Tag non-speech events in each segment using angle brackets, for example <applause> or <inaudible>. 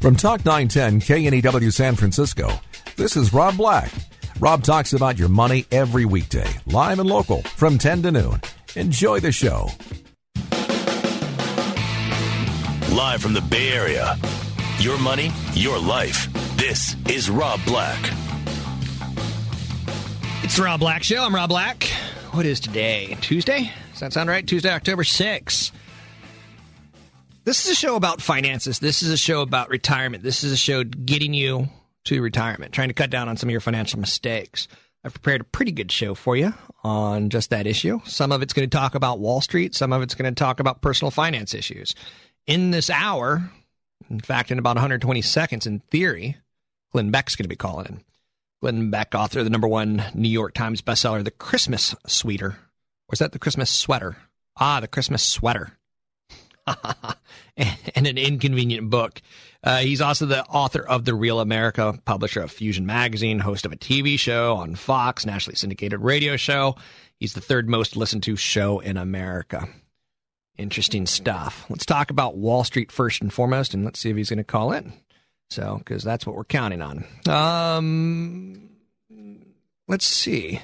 From Talk 910 KNEW San Francisco, this is Rob Black. Rob talks about your money every weekday, live and local, from 10 to noon. Enjoy the show. Live from the Bay Area. Your money, your life. This is Rob Black. It's the Rob Black Show. I'm Rob Black. What is today? Tuesday? Does that sound right? Tuesday, October 6th. This is a show about finances. This is a show about retirement. This is a show getting you to retirement, trying to cut down on some of your financial mistakes. I've prepared a pretty good show for you on just that issue. Some of it's going to talk about Wall Street, some of it's going to talk about personal finance issues. In this hour, in fact, in about 120 seconds, in theory, Glenn Beck's going to be calling in. Glenn Beck, author of the number one New York Times bestseller, The Christmas Sweater. Or is that The Christmas Sweater? Ah, The Christmas Sweater. <laughs> and an inconvenient book. Uh, he's also the author of The Real America, publisher of Fusion Magazine, host of a TV show on Fox, nationally syndicated radio show. He's the third most listened to show in America. Interesting stuff. Let's talk about Wall Street first and foremost, and let's see if he's going to call in. So, because that's what we're counting on. Um, let's see.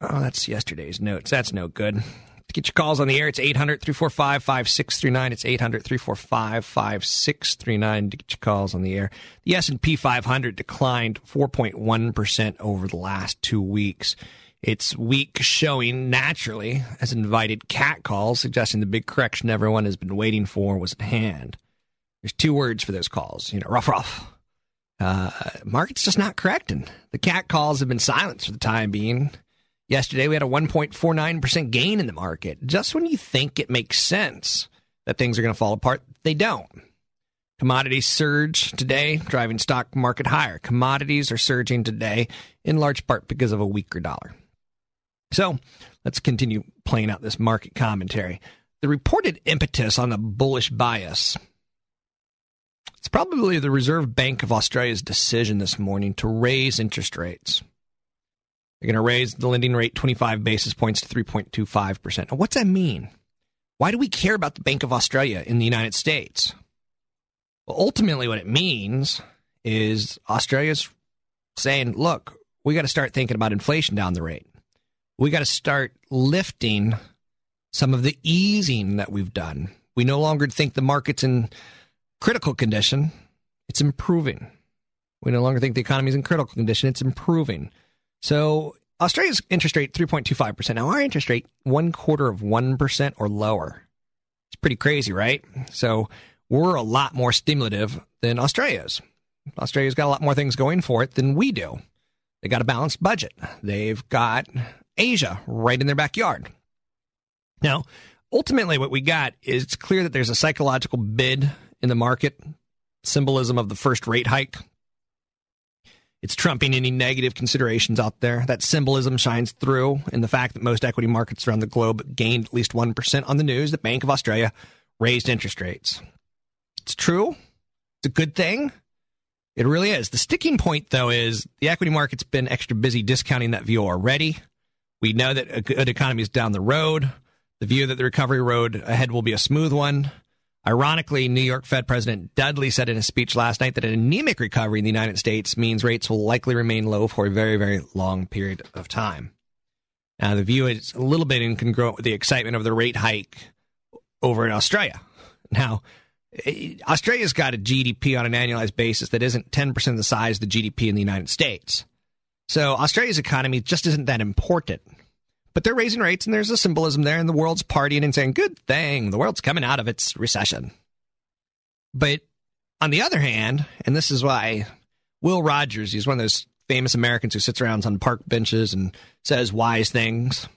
Oh, that's yesterday's notes. That's no good. To get your calls on the air, it's 800 345 5639. It's 800 345 5639 to get your calls on the air. The S&P 500 declined 4.1% over the last two weeks. Its weak showing naturally has invited cat calls, suggesting the big correction everyone has been waiting for was at hand. There's two words for those calls, you know, rough, rough. Uh, market's just not correcting. The cat calls have been silenced for the time being. Yesterday, we had a 1.49% gain in the market. Just when you think it makes sense that things are going to fall apart, they don't. Commodities surge today, driving stock market higher. Commodities are surging today in large part because of a weaker dollar. So let's continue playing out this market commentary. The reported impetus on the bullish bias. It's probably the Reserve Bank of Australia's decision this morning to raise interest rates. They're going to raise the lending rate 25 basis points to 3.25%. Now, what's that mean? Why do we care about the Bank of Australia in the United States? Well, ultimately, what it means is Australia's saying, look, we got to start thinking about inflation down the rate. We got to start lifting some of the easing that we've done. We no longer think the market's in critical condition, it's improving. We no longer think the economy is in critical condition, it's improving. So Australia's interest rate 3.25%. Now our interest rate one quarter of 1% or lower. It's pretty crazy, right? So we're a lot more stimulative than Australia's. Australia's got a lot more things going for it than we do. They got a balanced budget. They've got Asia right in their backyard. Now, ultimately, what we got is it's clear that there's a psychological bid in the market, symbolism of the first rate hike. It's trumping any negative considerations out there. That symbolism shines through in the fact that most equity markets around the globe gained at least 1% on the news. that Bank of Australia raised interest rates. It's true. It's a good thing. It really is. The sticking point, though, is the equity market's been extra busy discounting that view already. We know that a good economy is down the road. The view that the recovery road ahead will be a smooth one. Ironically, New York Fed President Dudley said in a speech last night that an anemic recovery in the United States means rates will likely remain low for a very, very long period of time. Now, the view is a little bit incongruent with the excitement of the rate hike over in Australia. Now, eh, Australia's got a GDP on an annualized basis that isn't 10% of the size of the GDP in the United States. So Australia's economy just isn't that important. But they're raising rates, and there's a symbolism there, and the world's partying and saying, good thing, the world's coming out of its recession. But on the other hand, and this is why Will Rogers, he's one of those famous Americans who sits around on park benches and says wise things.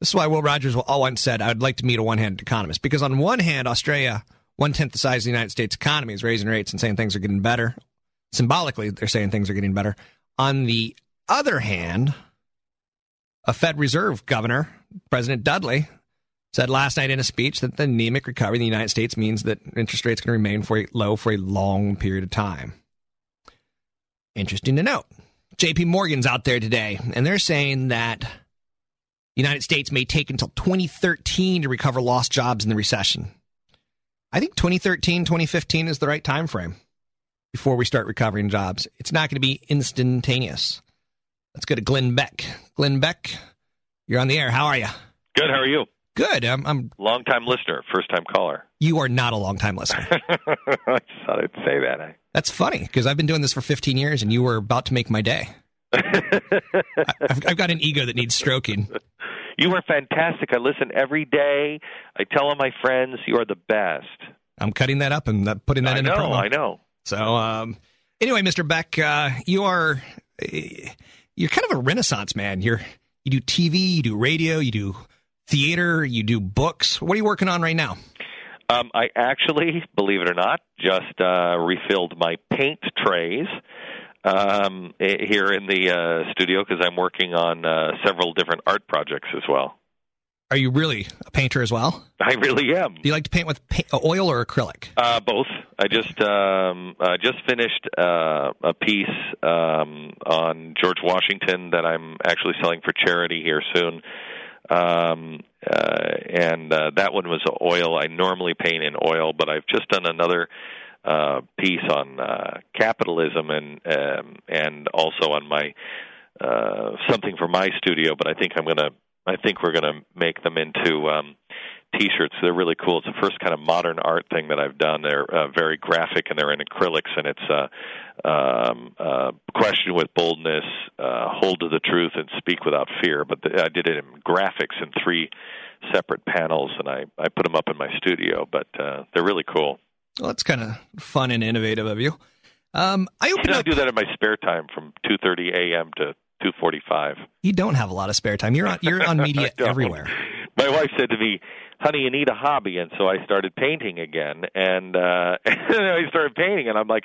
This is why Will Rogers all once said, I would like to meet a one handed economist. Because on one hand, Australia one tenth the size of the United States economy is raising rates and saying things are getting better. Symbolically, they're saying things are getting better. On the other hand, a Fed Reserve governor, President Dudley, said last night in a speech that the anemic recovery in the United States means that interest rates can remain for a, low for a long period of time. Interesting to note. JP Morgan's out there today, and they're saying that the United States may take until 2013 to recover lost jobs in the recession. I think 2013, 2015 is the right time frame before we start recovering jobs. It's not going to be instantaneous. Let's go to Glenn Beck. Glenn Beck, you're on the air. How are you? Good. How are you? Good. I'm. I'm long time listener, first time caller. You are not a long time listener. <laughs> I just thought I'd say that. That's funny because I've been doing this for 15 years, and you were about to make my day. <laughs> I've, I've got an ego that needs stroking. You are fantastic. I listen every day. I tell all my friends you are the best. I'm cutting that up and putting that I in know, a promo. I know. So, um, anyway, Mr. Beck, uh, you are you're kind of a renaissance man. You're you do TV, you do radio, you do theater, you do books. What are you working on right now? Um, I actually, believe it or not, just uh, refilled my paint trays um, here in the uh, studio because I'm working on uh, several different art projects as well. Are you really a painter as well? I really am. Do you like to paint with paint, oil or acrylic? Uh, both. I just um, uh, just finished uh, a piece um, on George Washington that I'm actually selling for charity here soon. Um, uh, and uh, that one was oil. I normally paint in oil, but I've just done another uh, piece on uh, capitalism and um, and also on my uh, something for my studio. But I think I'm gonna I think we're gonna make them into um, T-shirts. They're really cool. It's the first kind of modern art thing that I've done. They're uh, very graphic and they're in acrylics, and it's uh, um, uh, question with boldness, uh, hold to the truth, and speak without fear. But the, I did it in graphics in three separate panels, and I I put them up in my studio. But uh, they're really cool. Well, that's kind of fun and innovative of you. Um, I open You know, I do that in my spare time from 2:30 a.m. to 2:45. You don't have a lot of spare time. You're on. You're on <laughs> media everywhere. My wife said to me, "Honey, you need a hobby," and so I started painting again. And uh, <laughs> and I started painting, and I'm like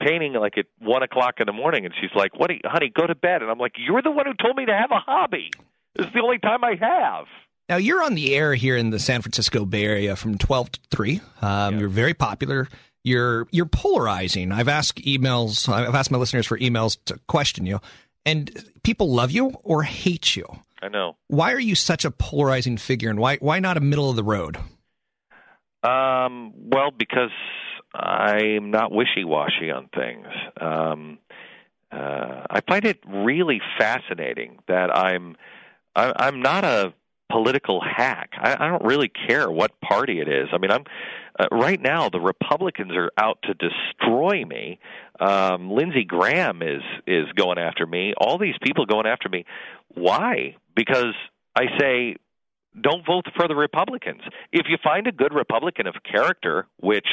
painting like at one o'clock in the morning, and she's like, "What, you, honey? Go to bed." And I'm like, "You're the one who told me to have a hobby. This is the only time I have." Now you're on the air here in the San Francisco Bay Area from 12 to 3. Um, You're very popular. You're you're polarizing. I've asked emails. I've asked my listeners for emails to question you, and people love you or hate you. I know. Why are you such a polarizing figure, and why why not a middle of the road? Um, well, because I'm not wishy-washy on things. Um, uh, I find it really fascinating that I'm I, I'm not a political hack. I, I don't really care what party it is. I mean, I'm uh, right now the Republicans are out to destroy me. Um, Lindsey Graham is is going after me. All these people going after me. Why? Because I say don't vote for the Republicans. If you find a good Republican of character, which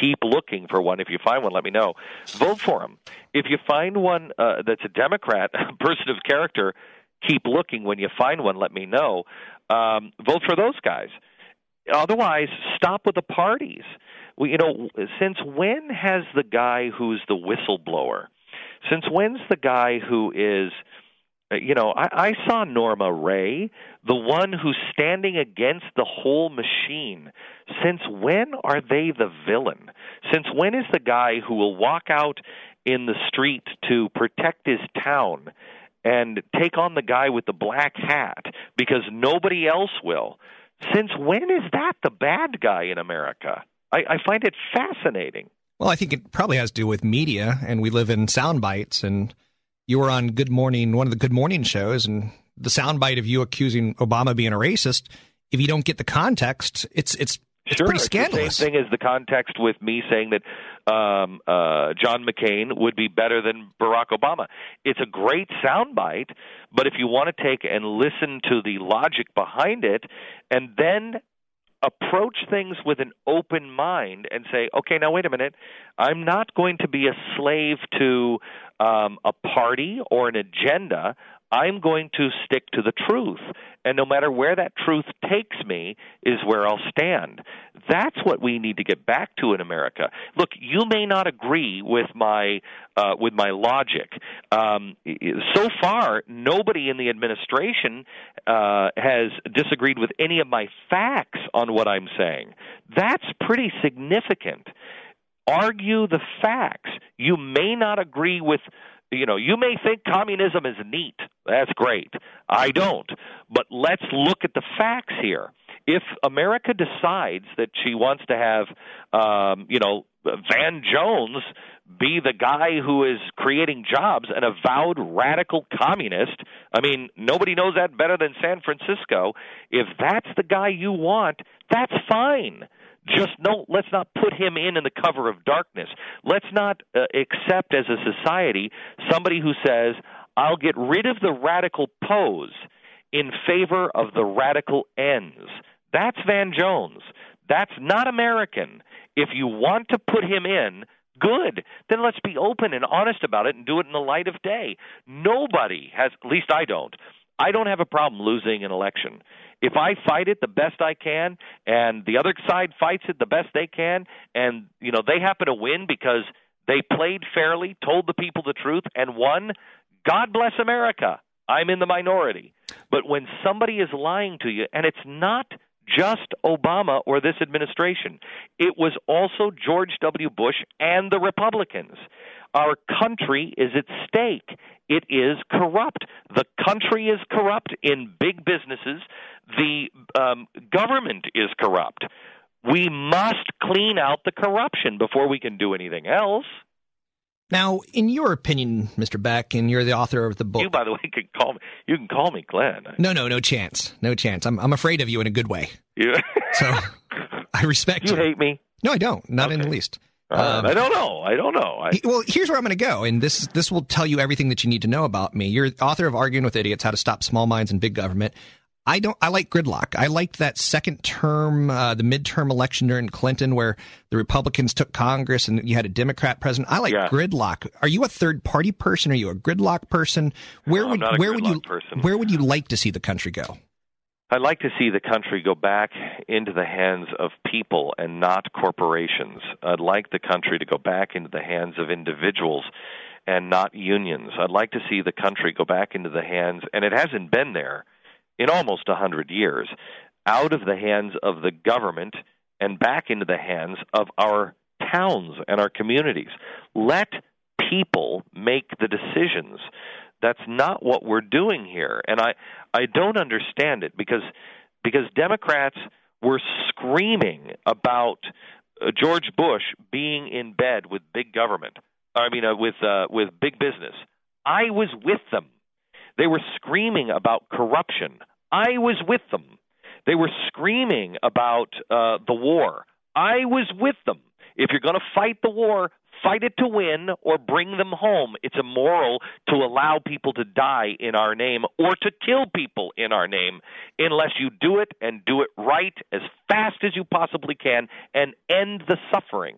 keep looking for one. If you find one, let me know. Vote for him. If you find one uh, that's a Democrat, a <laughs> person of character, keep looking. When you find one, let me know. Um, vote for those guys. Otherwise, stop with the parties. We, you know, since when has the guy who's the whistleblower? Since when's the guy who is uh, you know, I, I saw Norma Rae, the one who's standing against the whole machine. Since when are they the villain? Since when is the guy who will walk out in the street to protect his town and take on the guy with the black hat because nobody else will? Since when is that the bad guy in America? I, I find it fascinating. Well, I think it probably has to do with media, and we live in sound bites. And you were on Good Morning, one of the Good Morning shows, and the sound bite of you accusing Obama being a racist. If you don't get the context, it's it's it's sure, pretty it's scandalous. the same thing as the context with me saying that um, uh, John McCain would be better than Barack Obama. It's a great soundbite, but if you want to take and listen to the logic behind it, and then approach things with an open mind and say, okay, now wait a minute, I'm not going to be a slave to um, a party or an agenda. I'm going to stick to the truth. and no matter where that truth takes me is where I'll stand. That's what we need to get back to in America. Look, you may not agree with my uh, with my logic. Um, so far, nobody in the administration uh, has disagreed with any of my facts on what I'm saying. That's pretty significant. Argue the facts. You may not agree with you know, you may think communism is neat. That's great. I don't. But let's look at the facts here. If America decides that she wants to have, um, you know, Van Jones be the guy who is creating jobs, an avowed radical communist. I mean, nobody knows that better than San Francisco. If that's the guy you want, that's fine just no let's not put him in in the cover of darkness. Let's not uh, accept as a society somebody who says i'll get rid of the radical pose in favor of the radical ends. That's van jones. That's not american. If you want to put him in good. Then let's be open and honest about it and do it in the light of day. Nobody has at least i don't. I don't have a problem losing an election if I fight it the best I can and the other side fights it the best they can and you know they happen to win because they played fairly, told the people the truth and won, God bless America. I'm in the minority. But when somebody is lying to you and it's not just Obama or this administration. It was also George W. Bush and the Republicans. Our country is at stake. It is corrupt. The country is corrupt in big businesses. The um, government is corrupt. We must clean out the corruption before we can do anything else. Now, in your opinion, Mr. Beck, and you're the author of the book. You, by the way, can call me. You can call me Glenn. No, no, no chance, no chance. I'm I'm afraid of you in a good way. Yeah. so <laughs> I respect you. You hate me? No, I don't. Not okay. in the least. Uh, um, I don't know. I don't know. I... Well, here's where I'm going to go, and this this will tell you everything that you need to know about me. You're author of "Arguing with Idiots: How to Stop Small Minds and Big Government." I don't. I like gridlock. I liked that second term, uh, the midterm election during Clinton, where the Republicans took Congress and you had a Democrat president. I like yeah. gridlock. Are you a third party person? Are you a gridlock person? Where no, would where would you person. where would you like to see the country go? I'd like to see the country go back into the hands of people and not corporations. I'd like the country to go back into the hands of individuals and not unions. I'd like to see the country go back into the hands, and it hasn't been there in almost a hundred years, out of the hands of the government and back into the hands of our towns and our communities. Let people make the decisions. That's not what we're doing here, and I I don't understand it because because Democrats were screaming about uh, George Bush being in bed with big government. I mean, uh, with uh, with big business. I was with them. They were screaming about corruption. I was with them. They were screaming about uh, the war. I was with them. If you're going to fight the war, fight it to win or bring them home. It's immoral to allow people to die in our name or to kill people in our name unless you do it and do it right as fast as you possibly can and end the suffering.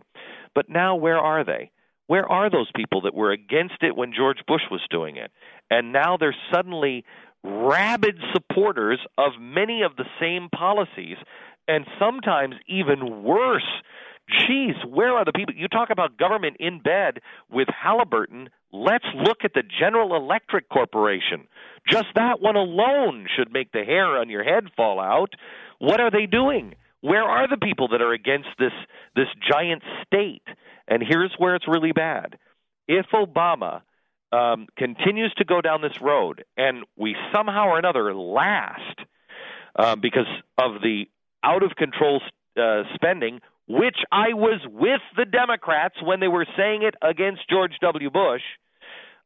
But now, where are they? Where are those people that were against it when George Bush was doing it? And now they're suddenly rabid supporters of many of the same policies, and sometimes even worse. Geez, where are the people? You talk about government in bed with Halliburton. Let's look at the General Electric Corporation. Just that one alone should make the hair on your head fall out. What are they doing? Where are the people that are against this this giant state? And here's where it's really bad. If Obama um, continues to go down this road, and we somehow or another last uh, because of the out of control uh, spending, which I was with the Democrats when they were saying it against George W. Bush.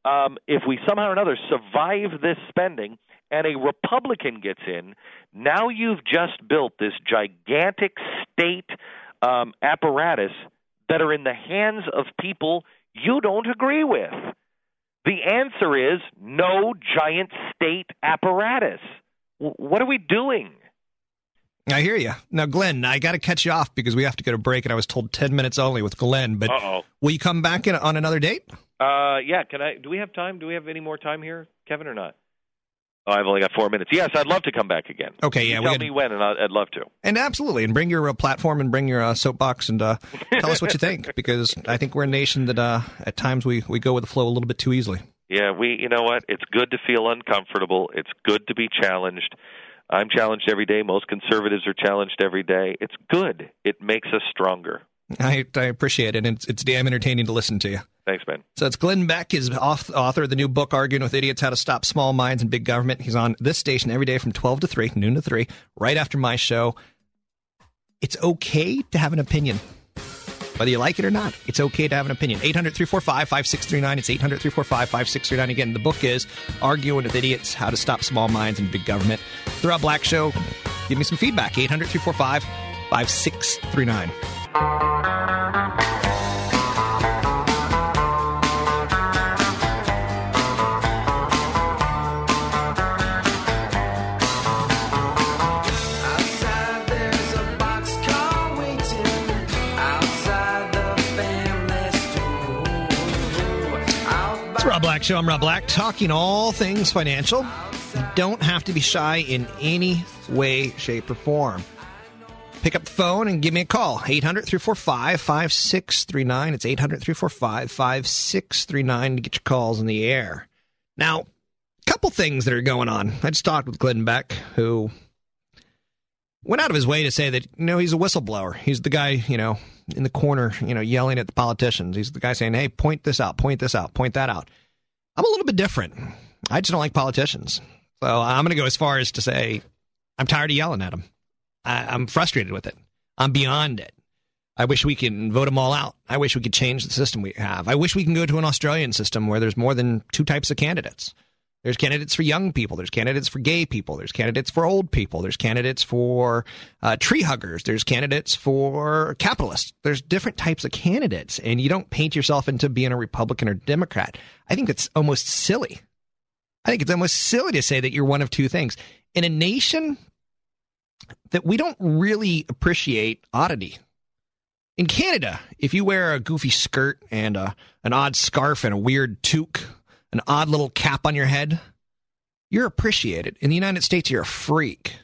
Um, if we somehow or another survive this spending and a Republican gets in, now you've just built this gigantic state um, apparatus that are in the hands of people you don't agree with. The answer is no giant state apparatus. What are we doing? I hear you. Now, Glenn, I got to catch you off because we have to go to break, and I was told ten minutes only with Glenn. But Uh-oh. will you come back in, on another date? Uh, yeah. Can I? Do we have time? Do we have any more time here, Kevin, or not? Oh, I've only got four minutes. Yes, I'd love to come back again. Okay, yeah, tell had- me when, and I'd, I'd love to. And absolutely, and bring your uh, platform and bring your uh, soapbox and uh, tell us what you think, <laughs> because I think we're a nation that uh, at times we, we go with the flow a little bit too easily. Yeah, we. You know what? It's good to feel uncomfortable. It's good to be challenged. I'm challenged every day. Most conservatives are challenged every day. It's good. It makes us stronger. I, I appreciate it, and it's, it's damn entertaining to listen to you. Thanks, man. So it's Glenn Beck, is author of the new book, Arguing with Idiots How to Stop Small Minds and Big Government. He's on this station every day from 12 to 3, noon to 3, right after my show. It's okay to have an opinion. Whether you like it or not, it's okay to have an opinion. 800 345 5639. It's 800 345 5639. Again, the book is Arguing with Idiots How to Stop Small Minds and Big Government. Throughout Black Show, give me some feedback. 800 345 5639. Show. I'm Rob Black, talking all things financial. You don't have to be shy in any way, shape, or form. Pick up the phone and give me a call. 800 345 5639. It's 800 345 5639 to get your calls in the air. Now, a couple things that are going on. I just talked with Glenn Beck, who went out of his way to say that, you know, he's a whistleblower. He's the guy, you know, in the corner, you know, yelling at the politicians. He's the guy saying, hey, point this out, point this out, point that out. I'm a little bit different. I just don't like politicians. So I'm going to go as far as to say I'm tired of yelling at them. I, I'm frustrated with it. I'm beyond it. I wish we can vote them all out. I wish we could change the system we have. I wish we can go to an Australian system where there's more than two types of candidates. There's candidates for young people. There's candidates for gay people. There's candidates for old people. There's candidates for uh, tree huggers. There's candidates for capitalists. There's different types of candidates, and you don't paint yourself into being a Republican or Democrat. I think that's almost silly. I think it's almost silly to say that you're one of two things. In a nation that we don't really appreciate oddity. In Canada, if you wear a goofy skirt and a, an odd scarf and a weird toque, an odd little cap on your head, you're appreciated. In the United States, you're a freak.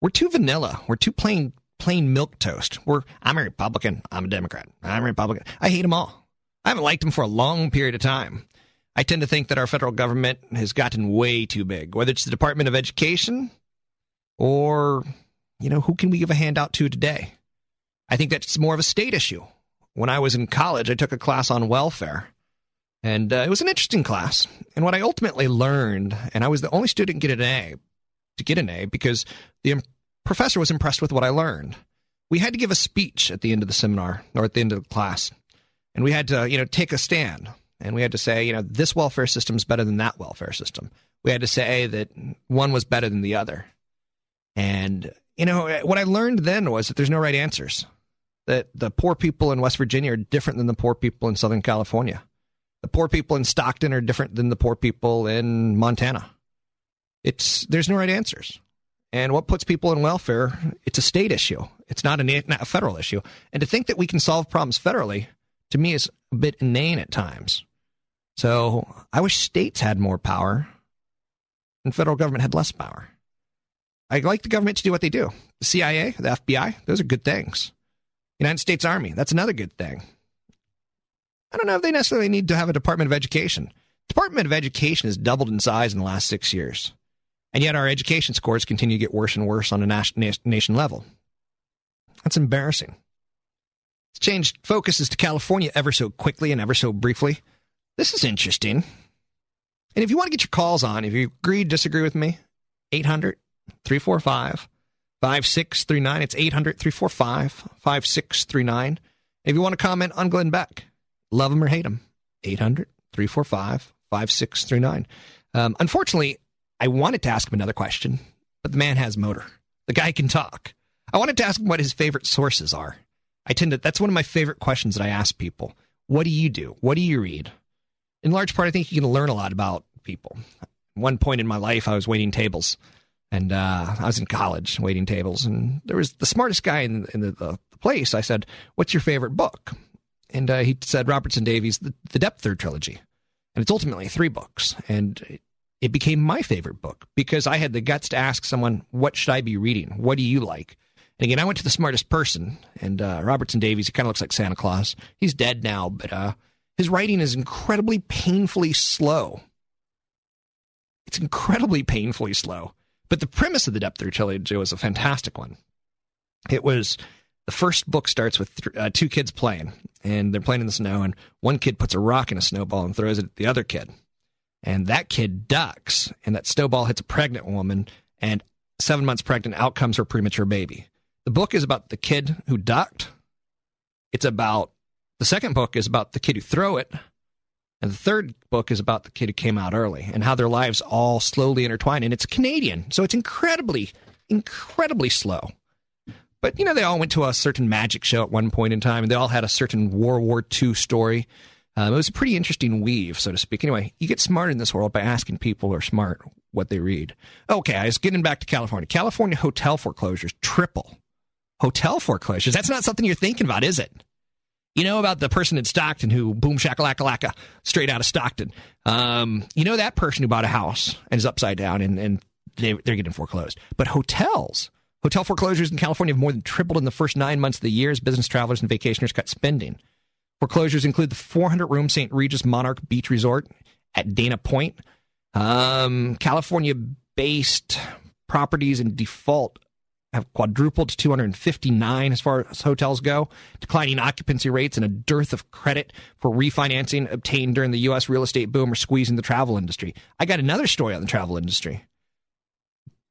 We're too vanilla. We're too plain plain milk toast. We're I'm a Republican. I'm a Democrat. I'm a Republican. I hate them all. I haven't liked them for a long period of time. I tend to think that our federal government has gotten way too big, whether it's the Department of Education or, you know, who can we give a handout to today? I think that's more of a state issue. When I was in college, I took a class on welfare, and uh, it was an interesting class. And what I ultimately learned, and I was the only student to get an A, to get an A because the professor was impressed with what I learned. We had to give a speech at the end of the seminar or at the end of the class, and we had to, you know, take a stand, and we had to say, you know, this welfare system is better than that welfare system. We had to say that one was better than the other. And, you know, what I learned then was that there's no right answers. That the poor people in West Virginia are different than the poor people in Southern California. The poor people in Stockton are different than the poor people in Montana. It's there's no right answers. And what puts people in welfare, it's a state issue. It's not a, not a federal issue. And to think that we can solve problems federally, to me, is a bit inane at times. So I wish states had more power and federal government had less power. I like the government to do what they do. The CIA, the FBI, those are good things. United States Army, that's another good thing. I don't know if they necessarily need to have a Department of Education. Department of Education has doubled in size in the last six years. And yet our education scores continue to get worse and worse on a nation, level. That's embarrassing. It's changed focuses to California ever so quickly and ever so briefly. This is interesting. And if you want to get your calls on, if you agree, disagree with me, 800 345 5639. It's 800 345 5639. If you want to comment on Glenn Beck, love him or hate him, 800 345 5639. Um, unfortunately, I wanted to ask him another question, but the man has motor. The guy can talk. I wanted to ask him what his favorite sources are. I tend to, that's one of my favorite questions that I ask people. What do you do? What do you read? In large part, I think you can learn a lot about people. One point in my life, I was waiting tables, and uh, I was in college waiting tables, and there was the smartest guy in, in the, the place. I said, "What's your favorite book?" And uh, he said, "Robertson Davies, the, the Deptford trilogy," and it's ultimately three books. And it became my favorite book because I had the guts to ask someone, "What should I be reading? What do you like?" And again, I went to the smartest person, and uh, Robertson Davies. He kind of looks like Santa Claus. He's dead now, but uh, his writing is incredibly painfully slow. It's incredibly painfully slow. But the premise of the Deptford trilogy was a fantastic one. It was the first book starts with th- uh, two kids playing, and they're playing in the snow, and one kid puts a rock in a snowball and throws it at the other kid. And that kid ducks, and that snowball hits a pregnant woman, and seven months pregnant, out comes her premature baby. The book is about the kid who ducked. It's about the second book is about the kid who threw it. And the third book is about the kid who came out early and how their lives all slowly intertwine. And it's Canadian, so it's incredibly, incredibly slow. But, you know, they all went to a certain magic show at one point in time, and they all had a certain World War II story. Um, it was a pretty interesting weave, so to speak. Anyway, you get smart in this world by asking people who are smart what they read. Okay, I was getting back to California. California hotel foreclosures triple. Hotel foreclosures. That's not something you're thinking about, is it? You know about the person in Stockton who boom shakalaka laka straight out of Stockton. Um, you know that person who bought a house and is upside down and, and they, they're getting foreclosed. But hotels, hotel foreclosures in California have more than tripled in the first nine months of the year as business travelers and vacationers cut spending. Foreclosures include the 400 room St. Regis Monarch Beach Resort at Dana Point. Um, California based properties in default have quadrupled to 259 as far as hotels go. Declining occupancy rates and a dearth of credit for refinancing obtained during the U.S. real estate boom are squeezing the travel industry. I got another story on the travel industry.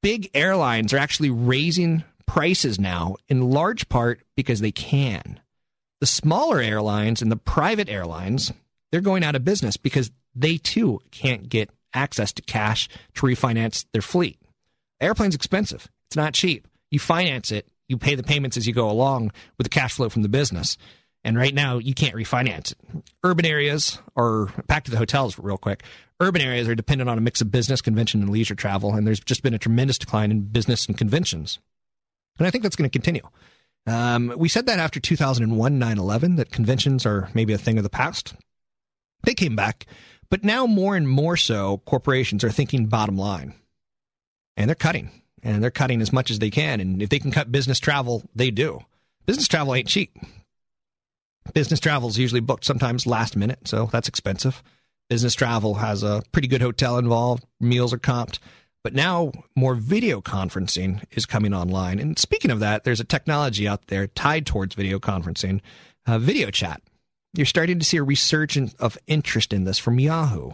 Big airlines are actually raising prices now, in large part because they can. The smaller airlines and the private airlines, they're going out of business because they too can't get access to cash to refinance their fleet. Airplane's expensive. It's not cheap. You finance it, you pay the payments as you go along with the cash flow from the business. And right now, you can't refinance it. Urban areas, are back to the hotels real quick, urban areas are dependent on a mix of business, convention, and leisure travel. And there's just been a tremendous decline in business and conventions. And I think that's going to continue. Um, we said that after 2001 9 11, that conventions are maybe a thing of the past. They came back. But now, more and more so, corporations are thinking bottom line. And they're cutting and they're cutting as much as they can. And if they can cut business travel, they do. Business travel ain't cheap. Business travel is usually booked sometimes last minute, so that's expensive. Business travel has a pretty good hotel involved, meals are comped. But now more video conferencing is coming online. And speaking of that, there's a technology out there tied towards video conferencing, uh, video chat. You're starting to see a resurgence of interest in this from Yahoo.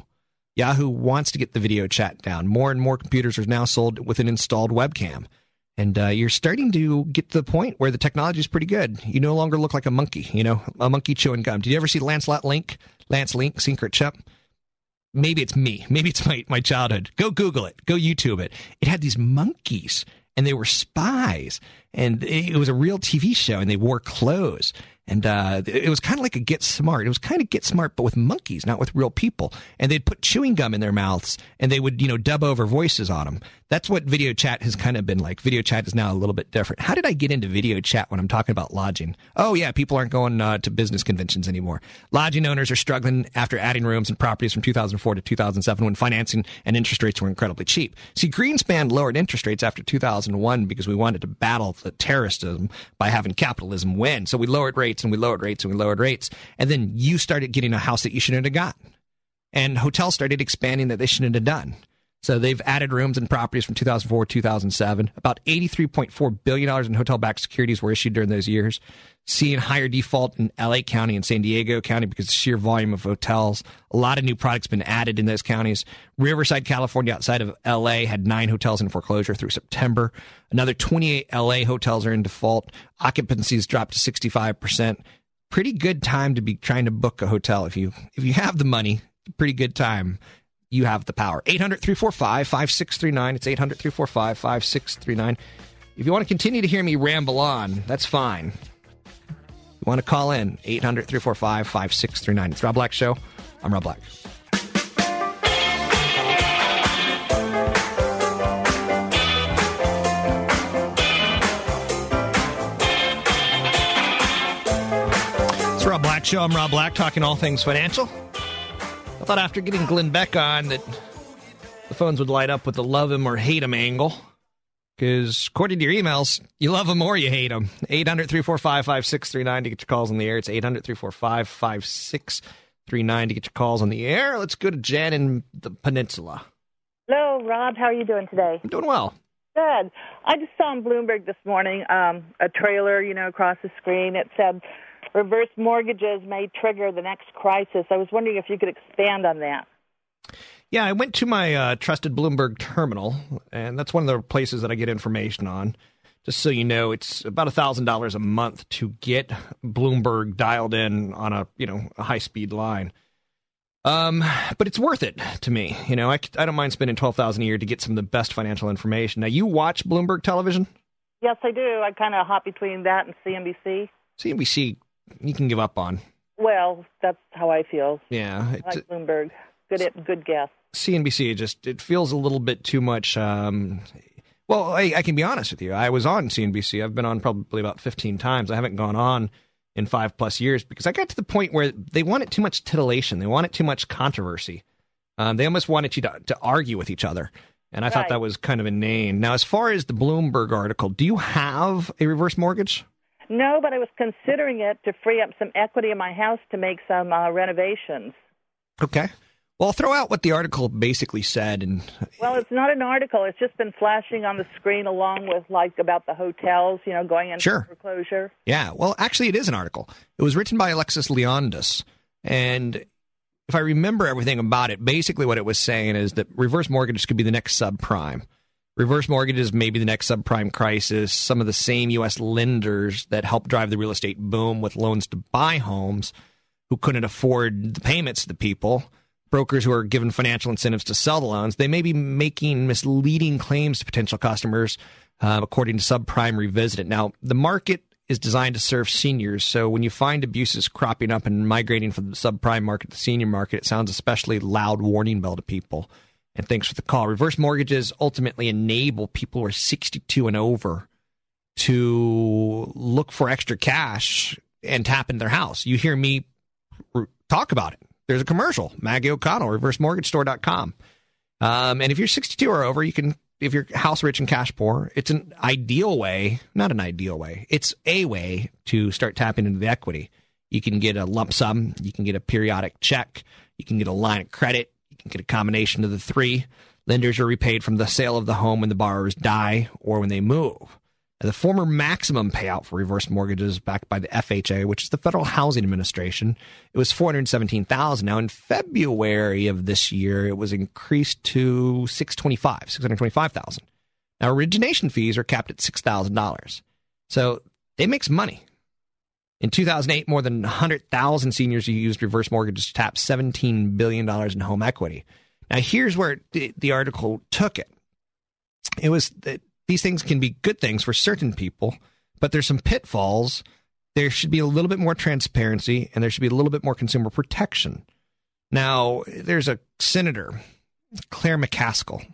Yahoo wants to get the video chat down. More and more computers are now sold with an installed webcam. And uh, you're starting to get to the point where the technology is pretty good. You no longer look like a monkey, you know, a monkey chewing gum. Did you ever see Lancelot Link? Lance Link, Secret Chimp? Maybe it's me. Maybe it's my, my childhood. Go Google it. Go YouTube it. It had these monkeys and they were spies. And it was a real TV show and they wore clothes. And uh, it was kind of like a Get Smart. It was kind of Get Smart, but with monkeys, not with real people. And they'd put chewing gum in their mouths, and they would, you know, dub over voices on them. That's what video chat has kind of been like. Video chat is now a little bit different. How did I get into video chat when I'm talking about lodging? Oh yeah, people aren't going uh, to business conventions anymore. Lodging owners are struggling after adding rooms and properties from 2004 to 2007 when financing and interest rates were incredibly cheap. See, Greenspan lowered interest rates after 2001 because we wanted to battle the terrorism by having capitalism win. So we lowered rates and we lowered rates and we lowered rates, and then you started getting a house that you shouldn't have gotten and hotels started expanding that they shouldn't have done. So they've added rooms and properties from 2004 to 2007. About 83.4 billion dollars in hotel-backed securities were issued during those years. Seeing higher default in LA County and San Diego County because of the sheer volume of hotels. A lot of new products been added in those counties. Riverside, California, outside of LA, had nine hotels in foreclosure through September. Another 28 LA hotels are in default. Occupancies dropped to 65 percent. Pretty good time to be trying to book a hotel if you if you have the money. Pretty good time you have the power. 800 345 5639. It's 800 345 5639. If you want to continue to hear me ramble on, that's fine. You want to call in 800 345 5639. It's Rob Black Show. I'm Rob Black. It's Rob Black Show. I'm Rob Black, talking all things financial. I thought after getting Glenn Beck on that The phones would light up with the love him or hate him angle. Because according to your emails, you love them or you hate them. 800 345 5639 to get your calls on the air. It's 800 345 5639 to get your calls on the air. Let's go to Jen in the peninsula. Hello, Rob. How are you doing today? I'm doing well. Good. I just saw on Bloomberg this morning um, a trailer, you know, across the screen. It said reverse mortgages may trigger the next crisis. I was wondering if you could expand on that. Yeah, I went to my uh, trusted Bloomberg terminal, and that's one of the places that I get information on. Just so you know, it's about thousand dollars a month to get Bloomberg dialed in on a you know a high speed line. Um, but it's worth it to me. You know, I, I don't mind spending twelve thousand a year to get some of the best financial information. Now, you watch Bloomberg television? Yes, I do. I kind of hop between that and CNBC. CNBC, you can give up on. Well, that's how I feel. Yeah, I like Bloomberg. Good, good guess. CNBC just it feels a little bit too much. Um, well, I, I can be honest with you. I was on CNBC. I've been on probably about fifteen times. I haven't gone on in five plus years because I got to the point where they wanted too much titillation. They wanted too much controversy. Um, they almost wanted you to, to argue with each other. And I thought that was kind of inane. Now, as far as the Bloomberg article, do you have a reverse mortgage? No, but I was considering it to free up some equity in my house to make some uh, renovations. Okay. Well, I'll throw out what the article basically said. And Well, it's not an article. It's just been flashing on the screen along with like about the hotels, you know, going into Sure. foreclosure. Yeah, well, actually, it is an article. It was written by Alexis Leondis. And if I remember everything about it, basically what it was saying is that reverse mortgages could be the next subprime. Reverse mortgages may be the next subprime crisis. Some of the same U.S. lenders that helped drive the real estate boom with loans to buy homes who couldn't afford the payments to the people, brokers who are given financial incentives to sell the loans, they may be making misleading claims to potential customers, uh, according to Subprime Revisited. Now, the market is designed to serve seniors, so when you find abuses cropping up and migrating from the subprime market to the senior market, it sounds especially loud warning bell to people. And thanks for the call. Reverse mortgages ultimately enable people who are 62 and over to look for extra cash and tap into their house. You hear me talk about it. There's a commercial, Maggie O'Connell, reversemortgagestore.com. Um, and if you're 62 or over, you can, if you're house rich and cash poor, it's an ideal way, not an ideal way, it's a way to start tapping into the equity. You can get a lump sum, you can get a periodic check, you can get a line of credit, you can get a combination of the three. Lenders are repaid from the sale of the home when the borrowers die or when they move. The former maximum payout for reverse mortgages backed by the FHA, which is the Federal Housing Administration, it was 417,000. Now in February of this year, it was increased to 625, 625,000. Now origination fees are capped at $6,000. So they make some money. In 2008, more than 100,000 seniors used reverse mortgages to tap $17 billion in home equity. Now, here's where the, the article took it. It was that these things can be good things for certain people, but there's some pitfalls. There should be a little bit more transparency and there should be a little bit more consumer protection. Now, there's a senator, Claire McCaskill,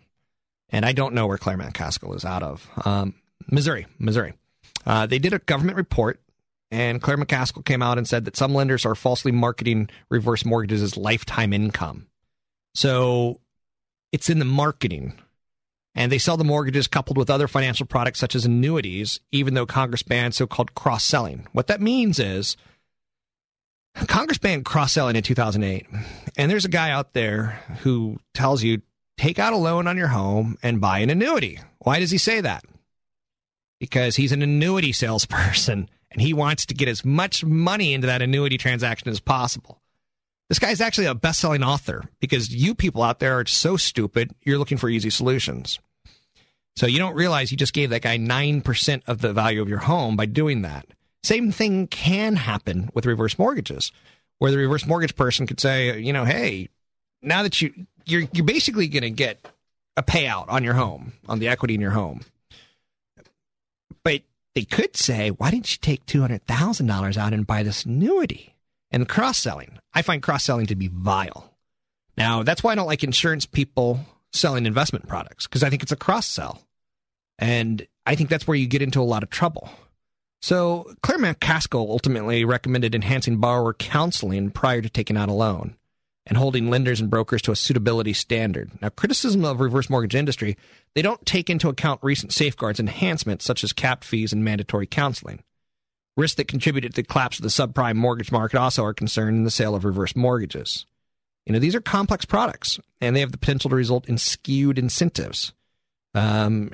and I don't know where Claire McCaskill is out of. Um, Missouri, Missouri. Uh, they did a government report, and Claire McCaskill came out and said that some lenders are falsely marketing reverse mortgages as lifetime income. So it's in the marketing. And they sell the mortgages coupled with other financial products such as annuities, even though Congress banned so called cross selling. What that means is Congress banned cross selling in 2008. And there's a guy out there who tells you take out a loan on your home and buy an annuity. Why does he say that? Because he's an annuity salesperson and he wants to get as much money into that annuity transaction as possible. This guy's actually a best selling author because you people out there are so stupid, you're looking for easy solutions. So you don't realize you just gave that guy 9% of the value of your home by doing that. Same thing can happen with reverse mortgages, where the reverse mortgage person could say, you know, hey, now that you you're you're basically going to get a payout on your home, on the equity in your home. They could say, why didn't you take $200,000 out and buy this annuity? And cross selling. I find cross selling to be vile. Now, that's why I don't like insurance people selling investment products because I think it's a cross sell. And I think that's where you get into a lot of trouble. So, Claire McCaskill ultimately recommended enhancing borrower counseling prior to taking out a loan. And holding lenders and brokers to a suitability standard. Now, criticism of reverse mortgage industry, they don't take into account recent safeguards enhancements such as capped fees and mandatory counseling. Risks that contributed to the collapse of the subprime mortgage market also are concerned in the sale of reverse mortgages. You know, these are complex products and they have the potential to result in skewed incentives. Um,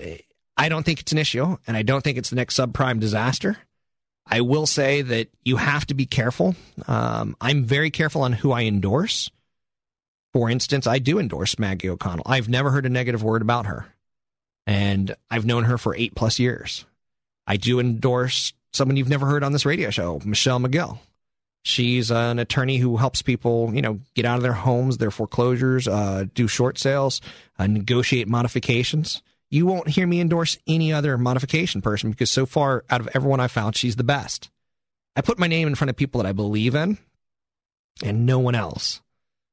I don't think it's an issue, and I don't think it's the next subprime disaster. I will say that you have to be careful. Um, I'm very careful on who I endorse. For instance, I do endorse Maggie O'Connell. I've never heard a negative word about her, and I've known her for eight plus years. I do endorse someone you've never heard on this radio show, Michelle McGill. She's an attorney who helps people, you know, get out of their homes, their foreclosures, uh, do short sales, uh, negotiate modifications. You won't hear me endorse any other modification person because so far, out of everyone I found, she's the best. I put my name in front of people that I believe in, and no one else.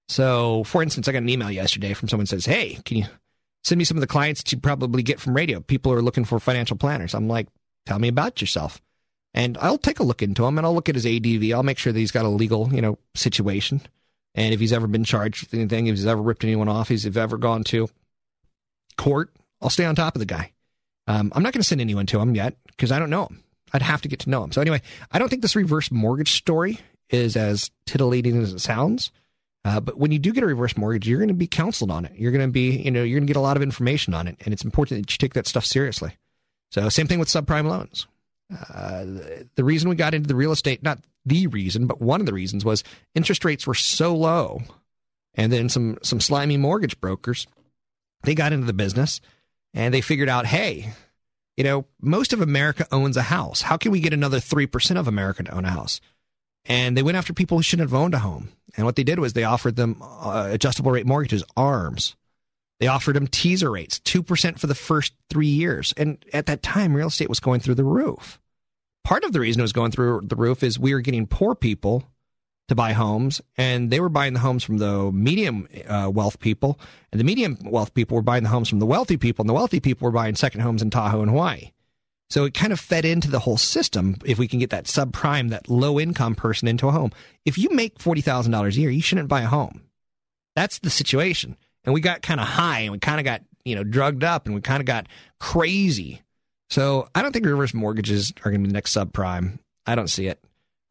So, for instance, I got an email yesterday from someone says, "Hey, can you send me some of the clients that you probably get from radio? People are looking for financial planners." I'm like, "Tell me about yourself." and I'll take a look into him and I'll look at his ADV. I'll make sure that he's got a legal, you know, situation. And if he's ever been charged with anything, if he's ever ripped anyone off, if he's ever gone to court, I'll stay on top of the guy. Um, I'm not going to send anyone to him yet because I don't know him. I'd have to get to know him. So anyway, I don't think this reverse mortgage story is as titillating as it sounds. Uh, but when you do get a reverse mortgage, you're going to be counseled on it. You're going to be, you know, you're going to get a lot of information on it, and it's important that you take that stuff seriously. So same thing with subprime loans. Uh, the reason we got into the real estate, not the reason, but one of the reasons was interest rates were so low. And then some, some slimy mortgage brokers, they got into the business and they figured out, hey, you know, most of America owns a house. How can we get another 3% of America to own a house? And they went after people who shouldn't have owned a home. And what they did was they offered them uh, adjustable rate mortgages, ARMs. They offered them teaser rates, 2% for the first three years. And at that time, real estate was going through the roof part of the reason it was going through the roof is we were getting poor people to buy homes, and they were buying the homes from the medium uh, wealth people, and the medium wealth people were buying the homes from the wealthy people, and the wealthy people were buying second homes in Tahoe and Hawaii. So it kind of fed into the whole system. If we can get that subprime, that low income person into a home, if you make forty thousand dollars a year, you shouldn't buy a home. That's the situation. And we got kind of high, and we kind of got you know drugged up, and we kind of got crazy so I don't think reverse mortgages are going to be the next subprime. I don't see it.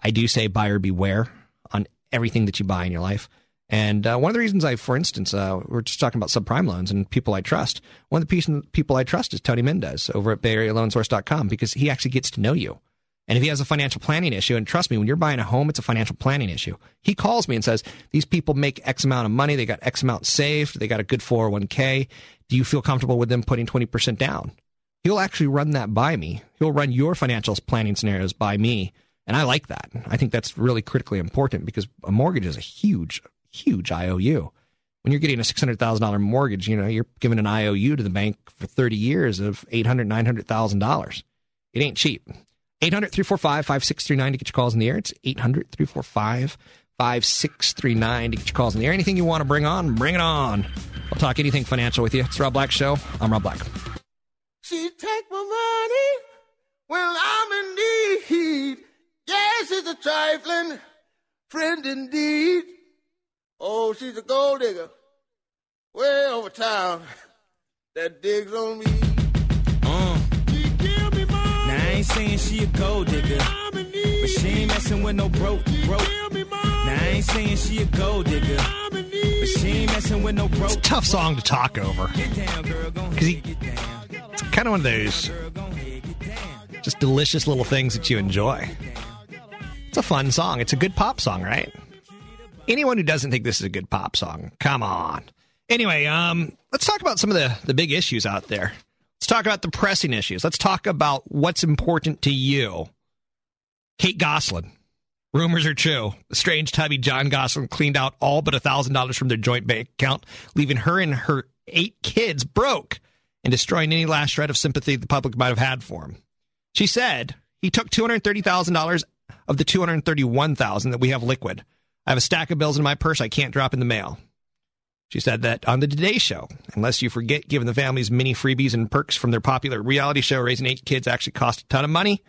I do say buyer beware on everything that you buy in your life. And uh, one of the reasons I, for instance, uh, we're just talking about subprime loans and people I trust. One of the people I trust is Tony Mendez over at BayAreaLoanSource.com because he actually gets to know you. And if he has a financial planning issue, and trust me, when you're buying a home, it's a financial planning issue. He calls me and says, These people make X amount of money. They got X amount saved. They got a good 401k. Do you feel comfortable with them putting 20% down? he'll actually run that by me. He'll run your financial planning scenarios by me. And I like that. I think that's really critically important because a mortgage is a huge, huge IOU. When you're getting a $600,000 mortgage, you know, you're giving an IOU to the bank for 30 years of $800,000, $900,000. It ain't cheap. 800 345 5639 to get your calls in the air. It's 800 345 5639 to get your calls in the air. Anything you want to bring on, bring it on. We'll talk anything financial with you. It's Rob Black Show. I'm Rob Black. She take my money when I'm in need. Yes, she's a trifling friend indeed. Oh, she's a gold digger way over town <laughs> that digs on me. Uh. Now I ain't saying she a gold digger, but she ain't messing with no broke, broke. Now I ain't saying she a gold digger, but she ain't messing with no broke. It's a tough song to talk over. Because he, it's kind of one of those just delicious little things that you enjoy. It's a fun song. It's a good pop song, right? Anyone who doesn't think this is a good pop song, come on. Anyway, um, let's talk about some of the, the big issues out there. Let's talk about the pressing issues. Let's talk about what's important to you. Kate Gosselin. Rumors are true. The strange tubby John Gosselin cleaned out all but $1,000 from their joint bank account, leaving her and her eight kids broke and destroying any last shred of sympathy the public might have had for him. She said he took $230,000 of the 231,000 that we have liquid. I have a stack of bills in my purse I can't drop in the mail. She said that on the Today Show, unless you forget giving the families many freebies and perks from their popular reality show, raising eight kids actually cost a ton of money.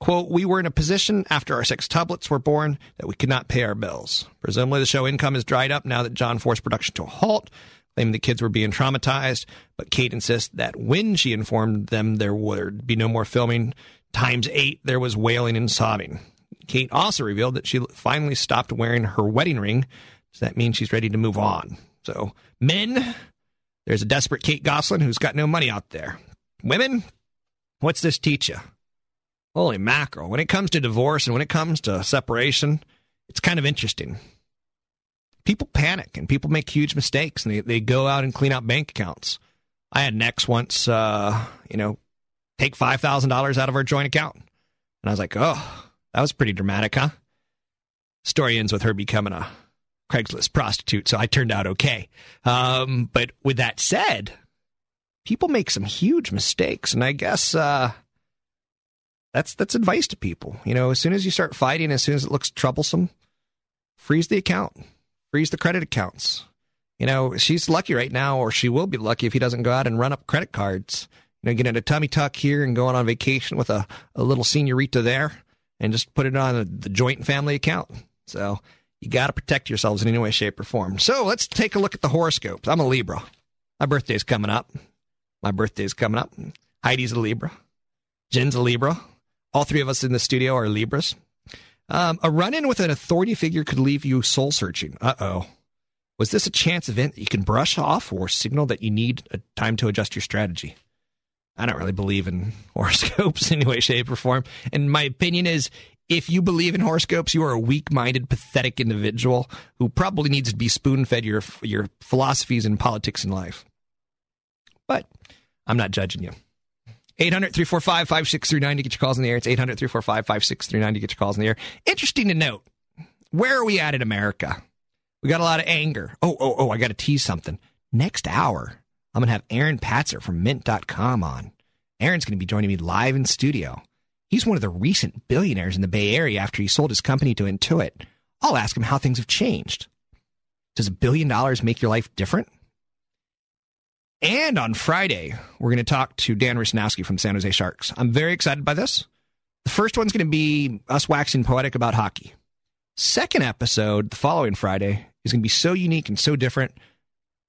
Quote, we were in a position after our sextuplets were born that we could not pay our bills. Presumably the show income has dried up now that John forced production to a halt, claiming the kids were being traumatized. But Kate insists that when she informed them there would be no more filming, times eight, there was wailing and sobbing. Kate also revealed that she finally stopped wearing her wedding ring. Does that mean she's ready to move on? So, men, there's a desperate Kate Gosselin who's got no money out there. Women, what's this teach you? Holy mackerel. When it comes to divorce and when it comes to separation, it's kind of interesting. People panic and people make huge mistakes and they, they go out and clean out bank accounts. I had an ex once, uh, you know, take $5,000 out of our joint account. And I was like, oh, that was pretty dramatic, huh? Story ends with her becoming a Craigslist prostitute, so I turned out okay. Um, but with that said, people make some huge mistakes, and I guess uh, that's that's advice to people. You know, as soon as you start fighting, as soon as it looks troublesome, freeze the account, freeze the credit accounts. You know, she's lucky right now, or she will be lucky if he doesn't go out and run up credit cards. You know, getting a tummy tuck here and going on vacation with a, a little senorita there, and just put it on the joint family account. So you got to protect yourselves in any way, shape, or form. So let's take a look at the horoscopes. I'm a Libra. My birthday's coming up. My birthday's coming up. Heidi's a Libra. Jen's a Libra. All three of us in the studio are Libras. Um, a run in with an authority figure could leave you soul searching. Uh oh. Was this a chance event that you can brush off or signal that you need a time to adjust your strategy? I don't really believe in <laughs> horoscopes in any way, shape, or form. And my opinion is if you believe in horoscopes, you are a weak-minded, pathetic individual who probably needs to be spoon-fed your your philosophies and politics in life. But I'm not judging you. 800 345 5639 to get your calls in the air. It's 800 345 5639 to get your calls in the air. Interesting to note, where are we at in America? We got a lot of anger. Oh, oh, oh, I got to tease something. Next hour, I'm going to have Aaron Patzer from Mint.com on. Aaron's going to be joining me live in studio. He's one of the recent billionaires in the Bay Area after he sold his company to Intuit. I'll ask him how things have changed. Does a billion dollars make your life different? And on Friday, we're going to talk to Dan Rusanowsky from San Jose Sharks. I'm very excited by this. The first one's going to be us waxing poetic about hockey. Second episode, the following Friday, is going to be so unique and so different,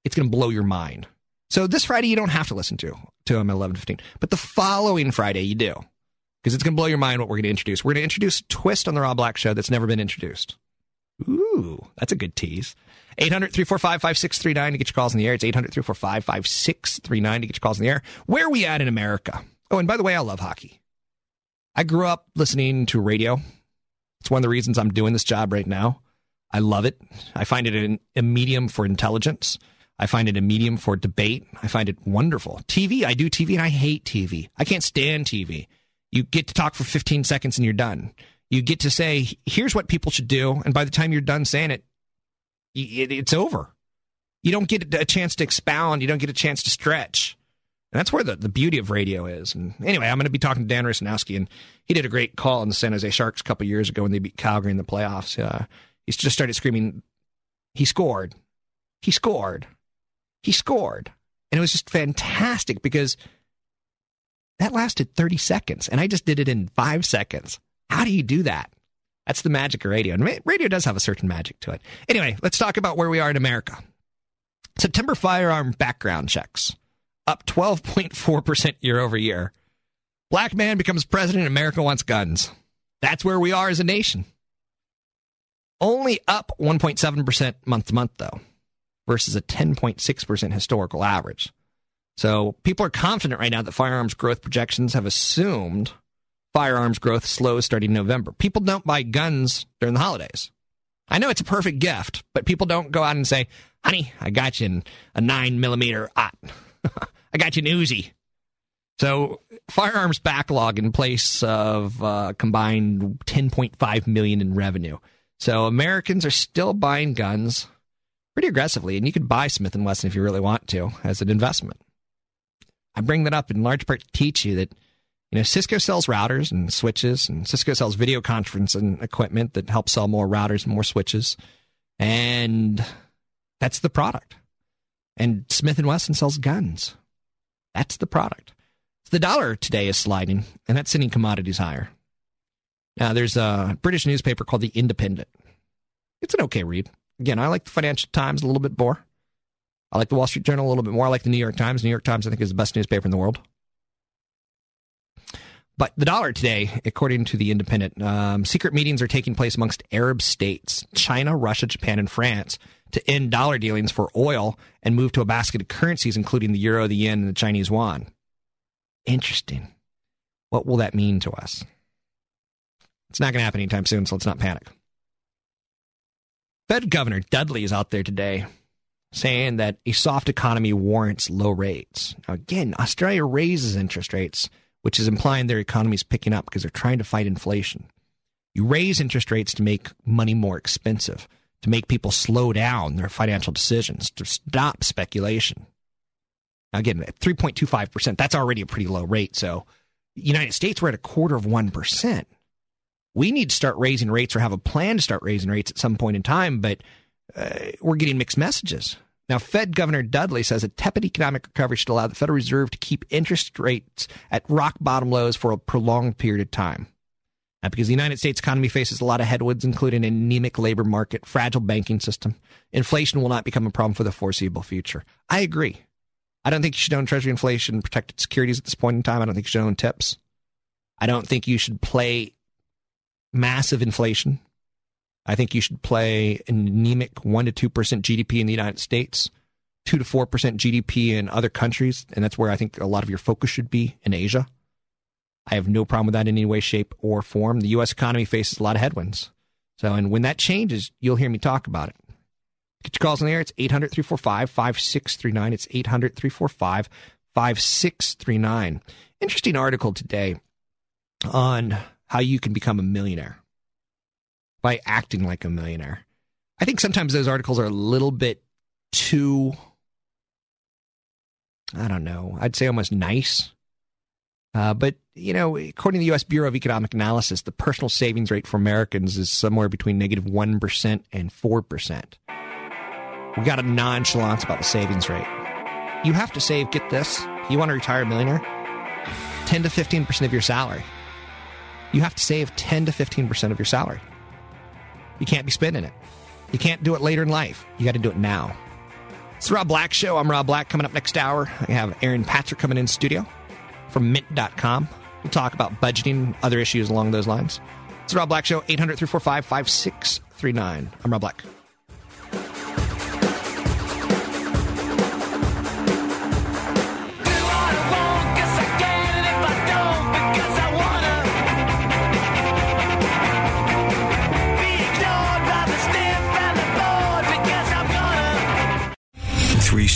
it's going to blow your mind. So this Friday, you don't have to listen to to him at 11:15, but the following Friday, you do, because it's going to blow your mind what we're going to introduce. We're going to introduce a twist on the Rob Black Show that's never been introduced. Ooh, that's a good tease. 800 345 5639 to get your calls in the air. It's 800 345 5639 to get your calls in the air. Where are we at in America? Oh, and by the way, I love hockey. I grew up listening to radio. It's one of the reasons I'm doing this job right now. I love it. I find it a medium for intelligence. I find it a medium for debate. I find it wonderful. TV, I do TV and I hate TV. I can't stand TV. You get to talk for 15 seconds and you're done. You get to say, here's what people should do. And by the time you're done saying it, it's over. You don't get a chance to expound. You don't get a chance to stretch. And that's where the, the beauty of radio is. And anyway, I'm going to be talking to Dan Rusanowsky, and he did a great call on the San Jose Sharks a couple years ago when they beat Calgary in the playoffs. Uh, he just started screaming, he scored. He scored. He scored. And it was just fantastic because that lasted 30 seconds, and I just did it in five seconds. How do you do that? That's the magic of radio. And radio does have a certain magic to it. Anyway, let's talk about where we are in America. September firearm background checks up 12.4% year over year. Black man becomes president, America wants guns. That's where we are as a nation. Only up 1.7% month to month, though, versus a 10.6% historical average. So people are confident right now that firearms growth projections have assumed firearms growth slows starting November. People don't buy guns during the holidays. I know it's a perfect gift, but people don't go out and say, honey, I got you a nine millimeter ot. <laughs> I got you an Uzi. So firearms backlog in place of uh, combined 10.5 million in revenue. So Americans are still buying guns pretty aggressively, and you could buy Smith and Wesson if you really want to as an investment. I bring that up in large part to teach you that you know, Cisco sells routers and switches, and Cisco sells video conferencing equipment that helps sell more routers and more switches, and that's the product. And Smith and Wesson sells guns. That's the product. So The dollar today is sliding, and that's sending commodities higher. Now, there's a British newspaper called The Independent. It's an okay read. Again, I like the Financial Times a little bit more. I like the Wall Street Journal a little bit more. I like the New York Times. New York Times, I think, is the best newspaper in the world. But the dollar today, according to the Independent, um, secret meetings are taking place amongst Arab states, China, Russia, Japan, and France to end dollar dealings for oil and move to a basket of currencies, including the euro, the yen, and the Chinese yuan. Interesting. What will that mean to us? It's not going to happen anytime soon, so let's not panic. Fed Governor Dudley is out there today saying that a soft economy warrants low rates. Now, again, Australia raises interest rates, which is implying their economy is picking up because they're trying to fight inflation. You raise interest rates to make money more expensive, to make people slow down their financial decisions, to stop speculation. Now, again, at 3.25%, that's already a pretty low rate. So, United States, we're at a quarter of 1% we need to start raising rates or have a plan to start raising rates at some point in time, but uh, we're getting mixed messages. Now, Fed Governor Dudley says a tepid economic recovery should allow the Federal Reserve to keep interest rates at rock bottom lows for a prolonged period of time. Now, because the United States economy faces a lot of headwinds, including an anemic labor market, fragile banking system, inflation will not become a problem for the foreseeable future. I agree. I don't think you should own Treasury inflation protected securities at this point in time. I don't think you should own TIPS. I don't think you should play massive inflation. I think you should play an anemic 1 to 2% GDP in the United States, 2 to 4% GDP in other countries. And that's where I think a lot of your focus should be in Asia. I have no problem with that in any way, shape, or form. The U.S. economy faces a lot of headwinds. So, and when that changes, you'll hear me talk about it. Get your calls in the air. It's 800 345 5639. It's 800 345 5639. Interesting article today on how you can become a millionaire by acting like a millionaire. I think sometimes those articles are a little bit too, I don't know, I'd say almost nice. Uh, but, you know, according to the U.S. Bureau of Economic Analysis, the personal savings rate for Americans is somewhere between negative 1 and 4%. We got a nonchalance about the savings rate. You have to save, get this, you want to retire a millionaire, 10 to 15% of your salary you have to save 10 to 15% of your salary. You can't be spending it. You can't do it later in life. You got to do it now. It's the Rob Black Show. I'm Rob Black. Coming up next hour, I have Aaron Patrick coming in studio from Mint.com. We'll talk about budgeting, other issues along those lines. It's the Rob Black Show, 800 345 5639. I'm Rob Black.